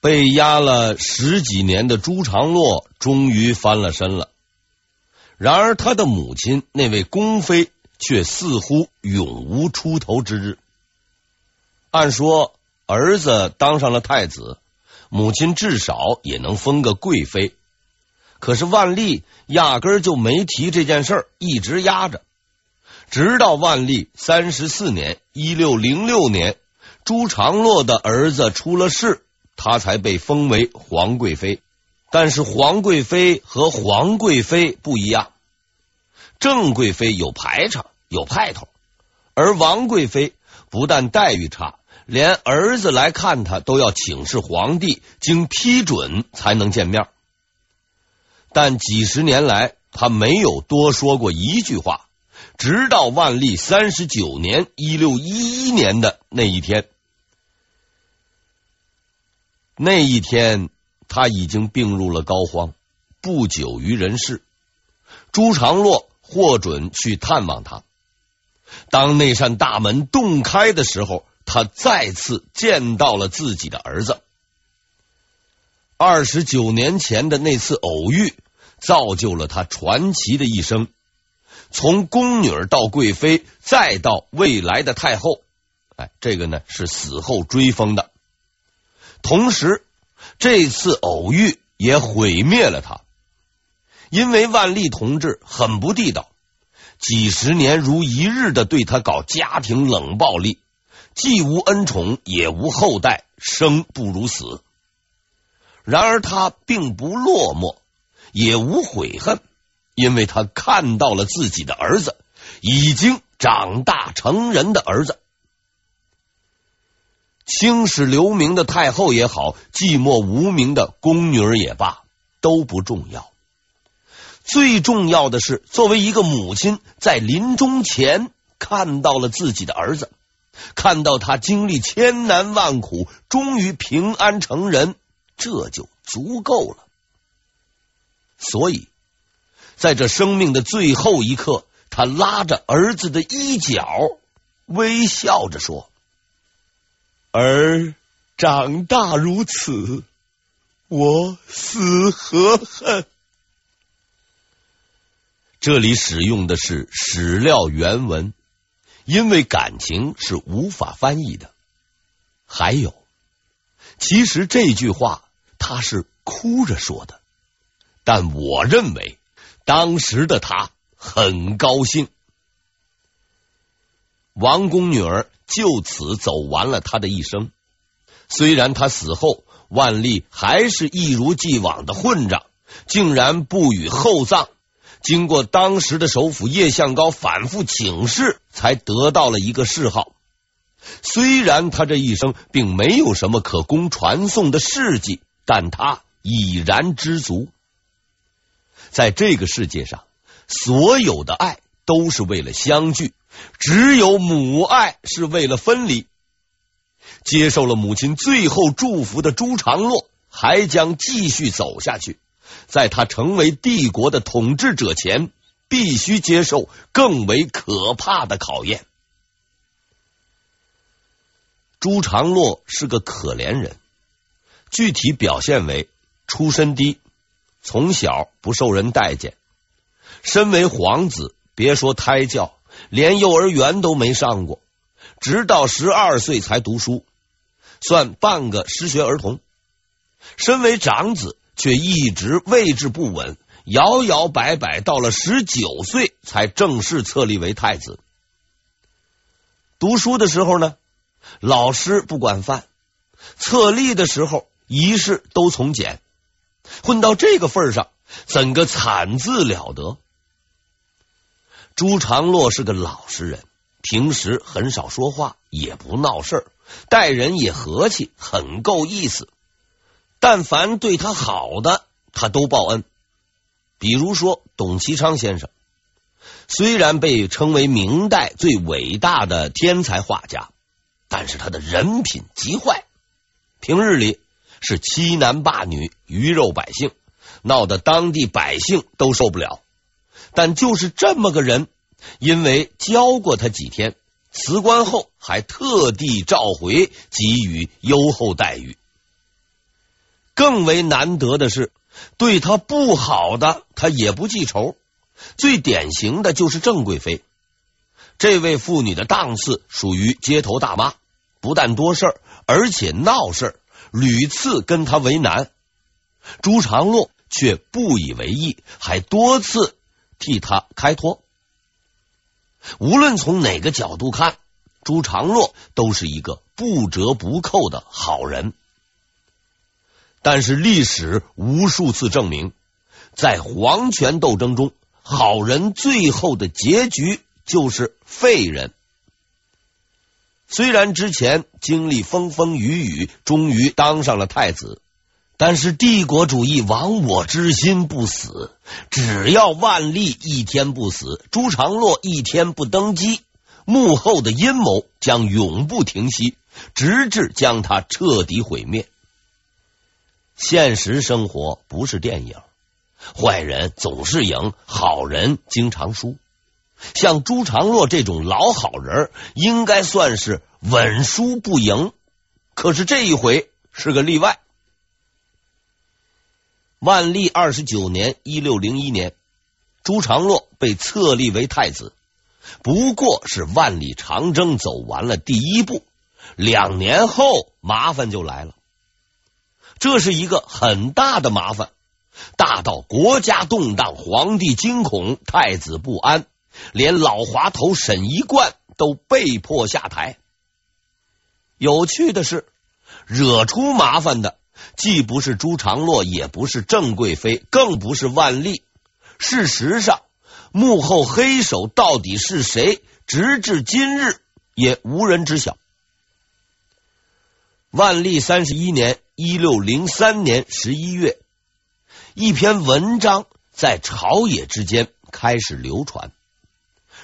被压了十几年的朱常洛终于翻了身了。然而，他的母亲那位宫妃却似乎永无出头之日。按说，儿子当上了太子，母亲至少也能封个贵妃。可是万历压根儿就没提这件事儿，一直压着，直到万历三十四年（一六零六年），朱常洛的儿子出了事，他才被封为皇贵妃。但是皇贵妃和皇贵妃不一样，郑贵妃有排场有派头，而王贵妃不但待遇差，连儿子来看她都要请示皇帝，经批准才能见面。但几十年来，她没有多说过一句话，直到万历三十九年（一六一一年）的那一天，那一天。他已经病入了膏肓，不久于人世。朱常洛获准去探望他。当那扇大门洞开的时候，他再次见到了自己的儿子。二十九年前的那次偶遇，造就了他传奇的一生。从宫女到贵妃，再到未来的太后，哎，这个呢是死后追封的。同时。这次偶遇也毁灭了他，因为万历同志很不地道，几十年如一日的对他搞家庭冷暴力，既无恩宠也无后代，生不如死。然而他并不落寞，也无悔恨，因为他看到了自己的儿子，已经长大成人的儿子。青史留名的太后也好，寂寞无名的宫女儿也罢，都不重要。最重要的是，作为一个母亲，在临终前看到了自己的儿子，看到他经历千难万苦，终于平安成人，这就足够了。所以，在这生命的最后一刻，他拉着儿子的衣角，微笑着说。而长大如此，我死何恨？这里使用的是史料原文，因为感情是无法翻译的。还有，其实这句话他是哭着说的，但我认为当时的他很高兴。王宫女儿。就此走完了他的一生。虽然他死后，万历还是一如既往的混账，竟然不予厚葬。经过当时的首辅叶向高反复请示，才得到了一个谥号。虽然他这一生并没有什么可供传颂的事迹，但他已然知足。在这个世界上，所有的爱都是为了相聚。只有母爱是为了分离。接受了母亲最后祝福的朱常洛，还将继续走下去。在他成为帝国的统治者前，必须接受更为可怕的考验。朱常洛是个可怜人，具体表现为出身低，从小不受人待见。身为皇子，别说胎教。连幼儿园都没上过，直到十二岁才读书，算半个失学儿童。身为长子，却一直位置不稳，摇摇摆摆，到了十九岁才正式册立为太子。读书的时候呢，老师不管饭；册立的时候，仪式都从简。混到这个份上，怎个惨字了得？朱常洛是个老实人，平时很少说话，也不闹事儿，待人也和气，很够意思。但凡对他好的，他都报恩。比如说董其昌先生，虽然被称为明代最伟大的天才画家，但是他的人品极坏，平日里是欺男霸女、鱼肉百姓，闹得当地百姓都受不了。但就是这么个人，因为教过他几天，辞官后还特地召回，给予优厚待遇。更为难得的是，对他不好的他也不记仇。最典型的就是郑贵妃，这位妇女的档次属于街头大妈，不但多事儿，而且闹事儿，屡次跟他为难。朱常洛却不以为意，还多次替他开脱。无论从哪个角度看，朱常洛都是一个不折不扣的好人。但是历史无数次证明，在皇权斗争中，好人最后的结局就是废人。虽然之前经历风风雨雨，终于当上了太子。但是帝国主义亡我之心不死，只要万历一天不死，朱常洛一天不登基，幕后的阴谋将永不停息，直至将他彻底毁灭。现实生活不是电影，坏人总是赢，好人经常输。像朱常洛这种老好人，应该算是稳输不赢。可是这一回是个例外。万历二十九年（一六零一年），朱常洛被册立为太子，不过是万里长征走完了第一步。两年后，麻烦就来了。这是一个很大的麻烦，大到国家动荡，皇帝惊恐，太子不安，连老滑头沈一贯都被迫下台。有趣的是，惹出麻烦的。既不是朱常洛，也不是郑贵妃，更不是万历。事实上，幕后黑手到底是谁，直至今日也无人知晓。万历三十一年（一六零三年）十一月，一篇文章在朝野之间开始流传。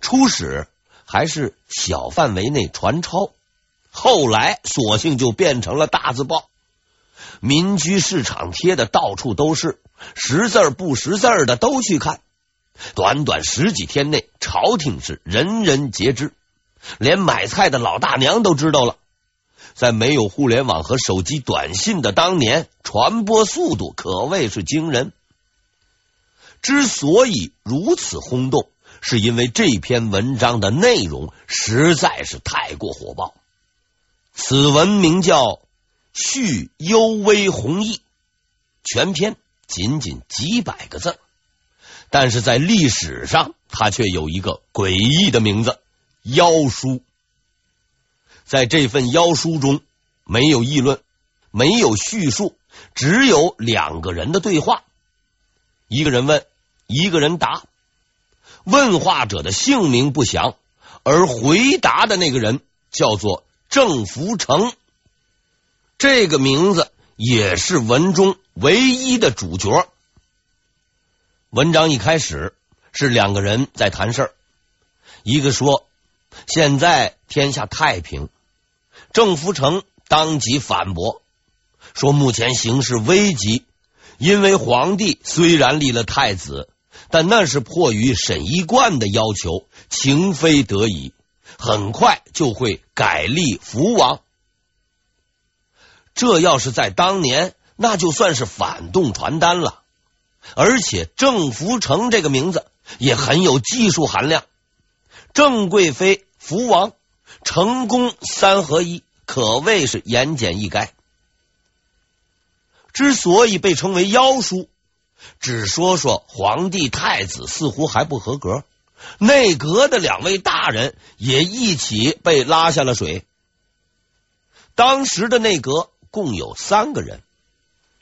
初始还是小范围内传抄，后来索性就变成了大字报。民居市场贴的到处都是，识字不识字的都去看。短短十几天内，朝廷是人人皆知，连买菜的老大娘都知道了。在没有互联网和手机短信的当年，传播速度可谓是惊人。之所以如此轰动，是因为这篇文章的内容实在是太过火爆。此文名叫。续幽微弘毅，全篇仅仅几百个字，但是在历史上，它却有一个诡异的名字——妖书。在这份妖书中，没有议论，没有叙述，只有两个人的对话。一个人问，一个人答。问话者的姓名不详，而回答的那个人叫做郑福成。这个名字也是文中唯一的主角。文章一开始是两个人在谈事儿，一个说：“现在天下太平。”郑福成当即反驳说：“目前形势危急，因为皇帝虽然立了太子，但那是迫于沈一贯的要求，情非得已，很快就会改立福王。”这要是在当年，那就算是反动传单了。而且郑福成这个名字也很有技术含量，郑贵妃、福王、成功三合一，可谓是言简意赅。之所以被称为妖书，只说说皇帝太子似乎还不合格，内阁的两位大人也一起被拉下了水。当时的内阁。共有三个人，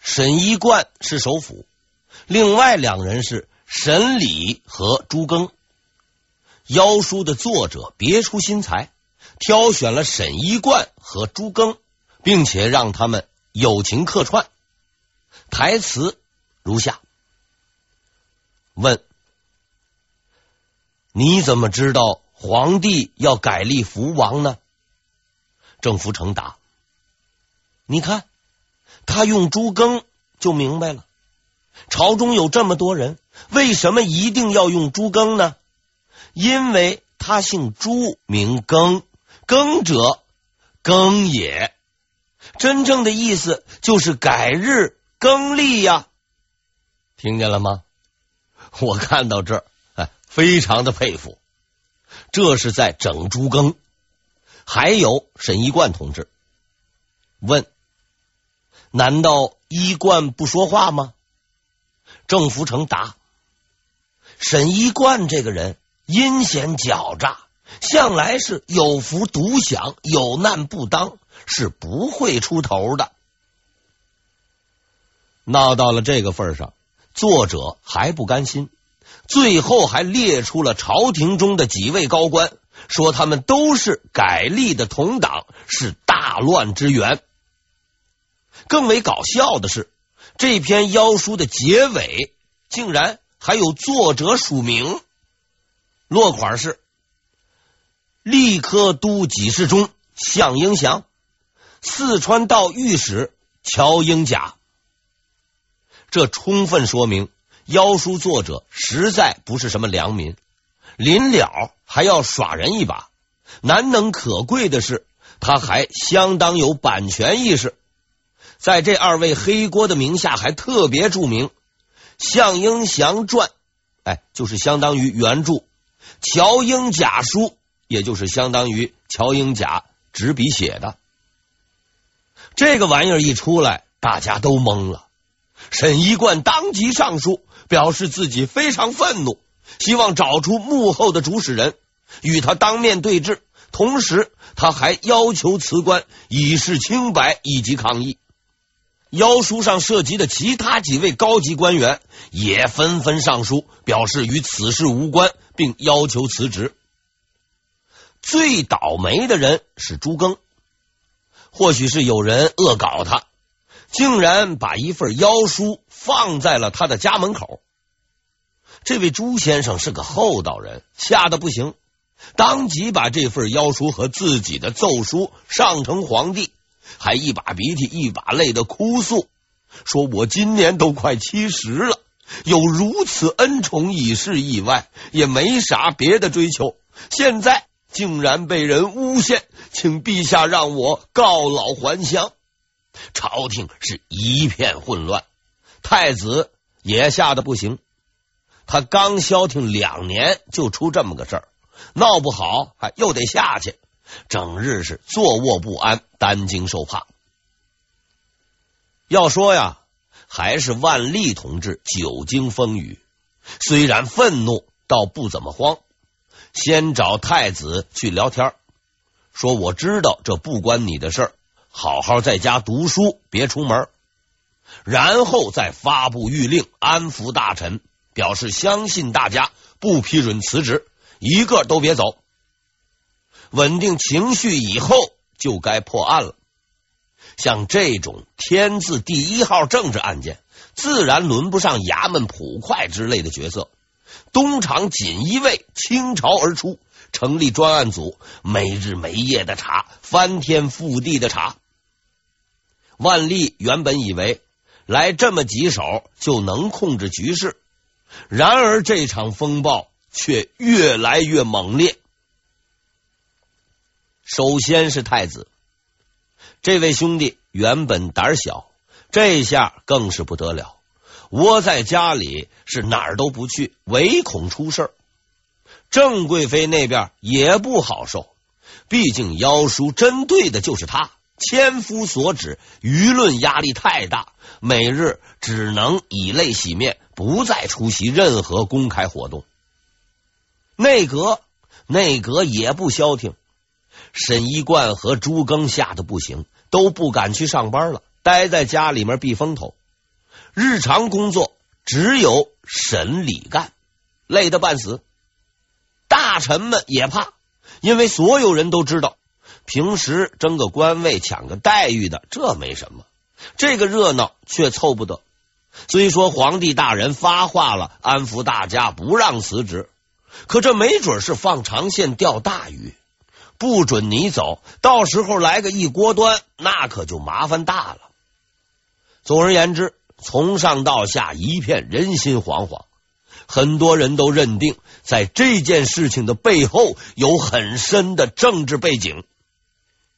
沈一贯是首辅，另外两人是沈礼和朱庚。妖书的作者别出心裁，挑选了沈一贯和朱庚，并且让他们友情客串。台词如下：问，你怎么知道皇帝要改立福王呢？郑福成答。你看，他用朱庚就明白了。朝中有这么多人，为什么一定要用朱庚呢？因为他姓朱，名庚，庚者，庚也。真正的意思就是改日更立呀！听见了吗？我看到这儿，哎，非常的佩服。这是在整朱庚。还有沈一贯同志问：难道医冠不说话吗？郑福成答：沈一贯这个人阴险狡诈，向来是有福独享，有难不当，是不会出头的。闹到了这个份上，作者还不甘心，最后还列出了朝廷中的几位高官，说他们都是改隶的同党，是大乱之源。更为搞笑的是，这篇妖书的结尾竟然还有作者署名，落款是吏科都给事中项英祥，四川道御史乔英甲。这充分说明妖书作者实在不是什么良民，临了还要耍人一把。难能可贵的是，他还相当有版权意识，在这二位黑锅的名下还特别注明《项英祥传》，哎，就是相当于原著；乔英甲书，也就是相当于乔英甲执笔写的。这个玩意儿一出来，大家都懵了。沈一贯当即上书，表示自己非常愤怒，希望找出幕后的主使人，与他当面对质。同时，他还要求辞官以示清白以及抗议。妖书上涉及的其他几位高级官员也纷纷上书，表示与此事无关，并要求辞职。最倒霉的人是朱庚，或许是有人恶搞他。竟然把一份妖书放在了他的家门口。这位朱先生是个厚道人，吓得不行，当即把这份妖书和自己的奏书上呈皇帝，还一把鼻涕一把泪的哭诉，说：“我今年都快七十了，有如此恩宠已是意外，也没啥别的追求，现在竟然被人诬陷，请陛下让我告老还乡。”朝廷是一片混乱，太子也吓得不行。他刚消停两年，就出这么个事儿，闹不好还又得下去，整日是坐卧不安，担惊受怕。要说呀，还是万历同志久经风雨，虽然愤怒，倒不怎么慌。先找太子去聊天，说：“我知道这不关你的事儿。”好好在家读书，别出门，然后再发布谕令，安抚大臣，表示相信大家，不批准辞职，一个都别走。稳定情绪以后，就该破案了。像这种天字第一号政治案件，自然轮不上衙门捕快之类的角色。东厂锦衣卫倾巢而出，成立专案组，没日没夜的查，翻天覆地的查。万历原本以为来这么几手就能控制局势，然而这场风暴却越来越猛烈。首先是太子，这位兄弟原本胆小，这下更是不得了，窝在家里是哪儿都不去，唯恐出事。郑贵妃那边也不好受，毕竟妖书针对的就是他。千夫所指，舆论压力太大，每日只能以泪洗面，不再出席任何公开活动。内阁内阁也不消停，沈一贯和朱庚吓得不行，都不敢去上班了，待在家里面避风头。日常工作只有沈李干，累得半死。大臣们也怕，因为所有人都知道。平时争个官位、抢个待遇的，这没什么；这个热闹却凑不得。虽说皇帝大人发话了，安抚大家，不让辞职，可这没准是放长线钓大鱼，不准你走，到时候来个一锅端，那可就麻烦大了。总而言之，从上到下一片人心惶惶，很多人都认定，在这件事情的背后有很深的政治背景。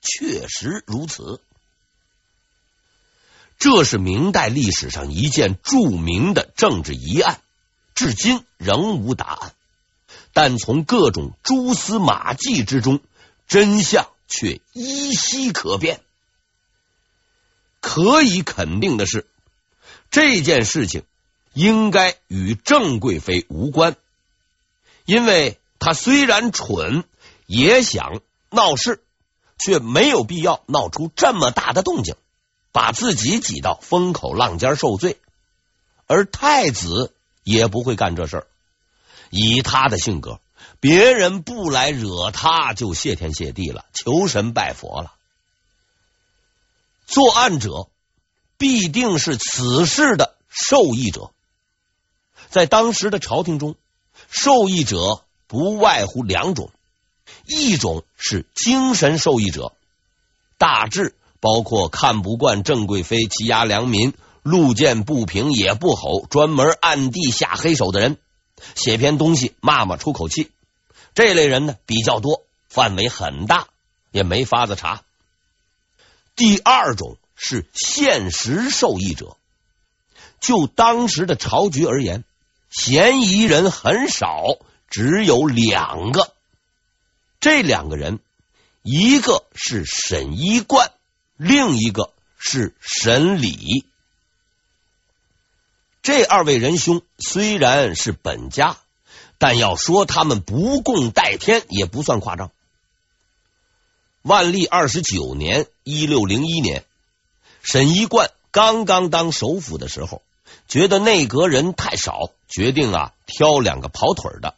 确实如此。这是明代历史上一件著名的政治疑案，至今仍无答案。但从各种蛛丝马迹之中，真相却依稀可辨。可以肯定的是，这件事情应该与郑贵妃无关，因为她虽然蠢，也想闹事，却没有必要闹出这么大的动静，把自己挤到风口浪尖受罪。而太子也不会干这事儿，以他的性格，别人不来惹他，就谢天谢地了，求神拜佛了。作案者必定是此事的受益者，在当时的朝廷中，受益者不外乎两种，一种是精神受益者，大致包括看不惯郑贵妃欺压良民、路见不平也不吼、专门暗地下黑手的人，写篇东西骂骂出口气，这类人呢比较多，范围很大，也没法子查。第二种是现实受益者，就当时的朝局而言，嫌疑人很少，只有两个。这两个人，一个是沈一贯，另一个是沈礼。这二位仁兄虽然是本家，但要说他们不共戴天，也不算夸张。万历二十九年（一六零一年），沈一贯刚刚当首辅的时候，觉得内阁人太少，决定啊挑两个跑腿的，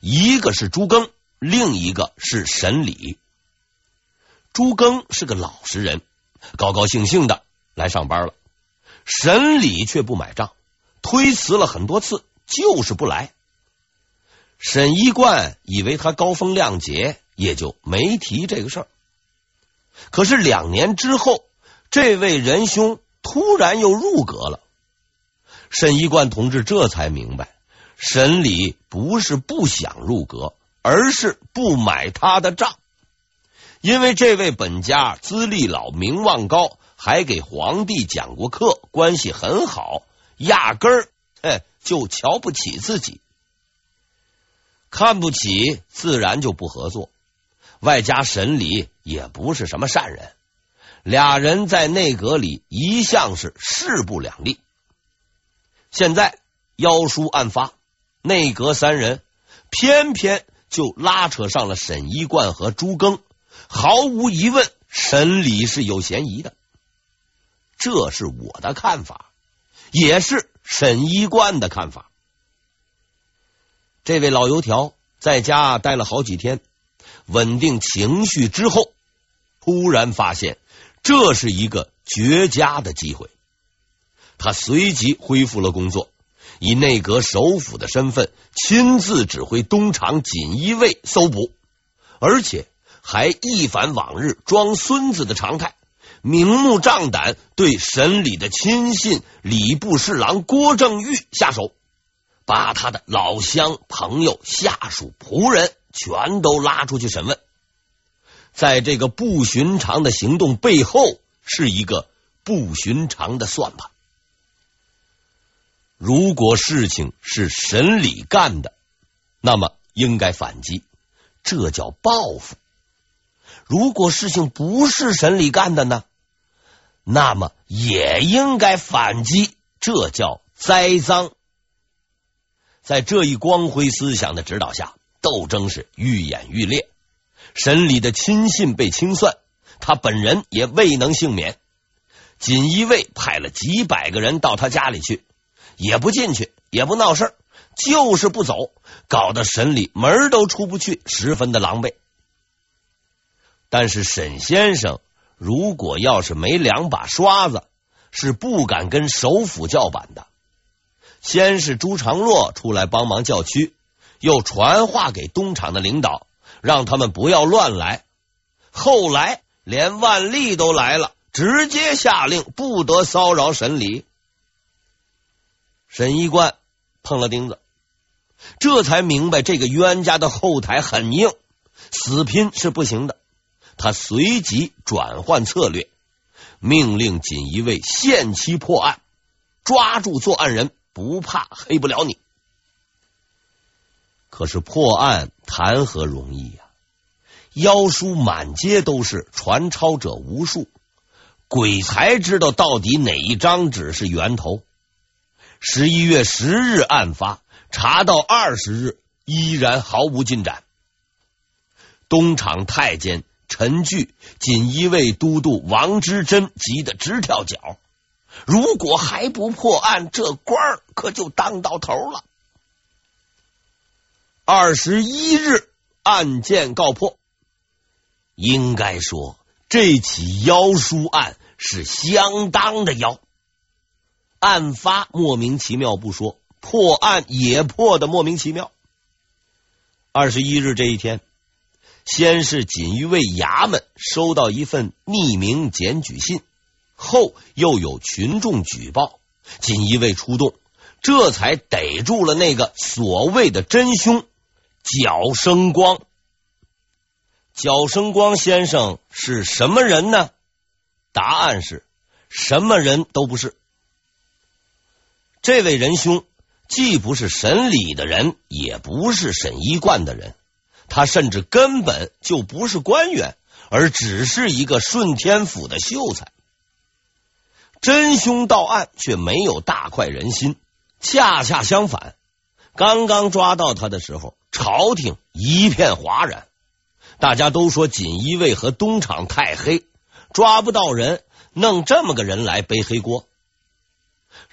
一个是朱庚，另一个是沈礼。朱庚是个老实人，高高兴兴的来上班了。沈礼却不买账，推辞了很多次，就是不来。沈一贯以为他高风亮节。也就没提这个事儿。可是两年之后，这位仁兄突然又入阁了。沈一贯同志这才明白，沈礼不是不想入阁，而是不买他的账。因为这位本家资历老、名望高，还给皇帝讲过课，关系很好，压根儿就瞧不起自己，看不起，自然就不合作。外加沈礼也不是什么善人，俩人在内阁里一向是势不两立。现在妖书案发，内阁三人偏偏就拉扯上了沈一贯和朱庚，毫无疑问，沈礼是有嫌疑的。这是我的看法，也是沈一贯的看法。这位老油条在家待了好几天。稳定情绪之后，突然发现这是一个绝佳的机会。他随即恢复了工作，以内阁首辅的身份亲自指挥东厂锦衣卫搜捕，而且还一反往日装孙子的常态，明目张胆对审理的亲信礼部侍郎郭正玉下手，把他的老乡、朋友、下属、仆人。全都拉出去审问，在这个不寻常的行动背后，是一个不寻常的算盘。如果事情是沈礼干的，那么应该反击，这叫报复；如果事情不是沈礼干的呢，那么也应该反击，这叫栽赃。在这一光辉思想的指导下。斗争是愈演愈烈，沈礼的亲信被清算，他本人也未能幸免。锦衣卫派了几百个人到他家里去，也不进去，也不闹事，就是不走，搞得沈礼门都出不去，十分的狼狈。但是沈先生如果要是没两把刷子，是不敢跟首辅叫板的。先是朱常洛出来帮忙叫屈。又传话给东厂的领导，让他们不要乱来。后来连万历都来了，直接下令不得骚扰沈礼。沈一贯碰了钉子，这才明白这个冤家的后台很硬，死拼是不行的。他随即转换策略，命令锦衣卫限期破案，抓住作案人，不怕黑不了你。可是破案谈何容易呀、妖书满街都是，传抄者无数，鬼才知道到底哪一张纸是源头。十一月十日案发，查到二十日，依然毫无进展。东厂太监陈据、锦衣卫都督王之贞急得直跳脚。如果还不破案，这官儿可就当到头了。二十一日，案件告破。应该说，这起妖书案是相当的妖。案发莫名其妙不说，破案也破的莫名其妙。二十一日这一天，先是锦衣卫衙门收到一份匿名检举信，后又有群众举报，锦衣卫出动，这才逮住了那个所谓的真凶脚生光。脚生光先生是什么人呢？答案是什么人都不是。这位仁兄既不是审理的人，也不是审医官的人，他甚至根本就不是官员，而只是一个顺天府的秀才。真凶到案却没有大快人心，恰恰相反，刚刚抓到他的时候，朝廷一片哗然。大家都说锦衣卫和东厂太黑，抓不到人，弄这么个人来背黑锅。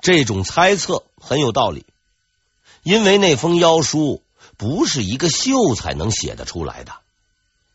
这种猜测很有道理，因为那封妖书不是一个秀才能写得出来的。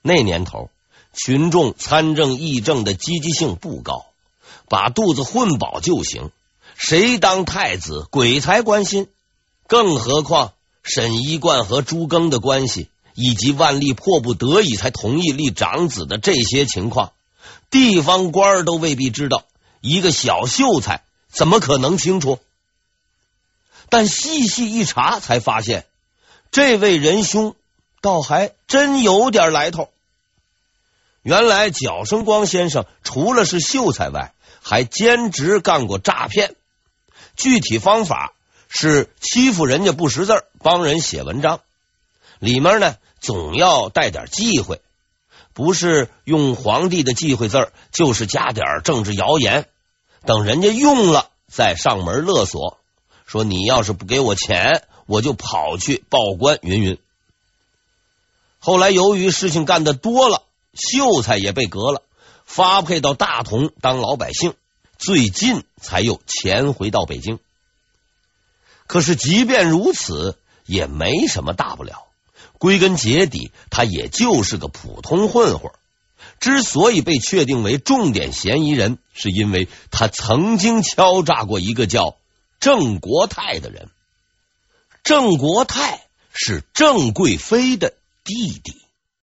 那年头，群众参政议政的积极性不高，把肚子混饱就行。谁当太子，鬼才关心。更何况沈一贯和朱庚的关系。以及万历迫不得已才同意立长子的这些情况，地方官都未必知道，一个小秀才怎么可能清楚？但细细一查，才发现这位仁兄倒还真有点来头。原来脚生光先生除了是秀才外，还兼职干过诈骗，具体方法是欺负人家不识字，帮人写文章。里面呢，总要带点忌讳，不是用皇帝的忌讳字，就是加点政治谣言。等人家用了，再上门勒索，说你要是不给我钱，我就跑去报官。云云。后来由于事情干得多了，秀才也被革了，发配到大同当老百姓。最近才又潜回到北京。可是即便如此，也没什么大不了。归根结底，他也就是个普通混混。之所以被确定为重点嫌疑人，是因为他曾经敲诈过一个叫郑国泰的人。郑国泰是郑贵妃的弟弟。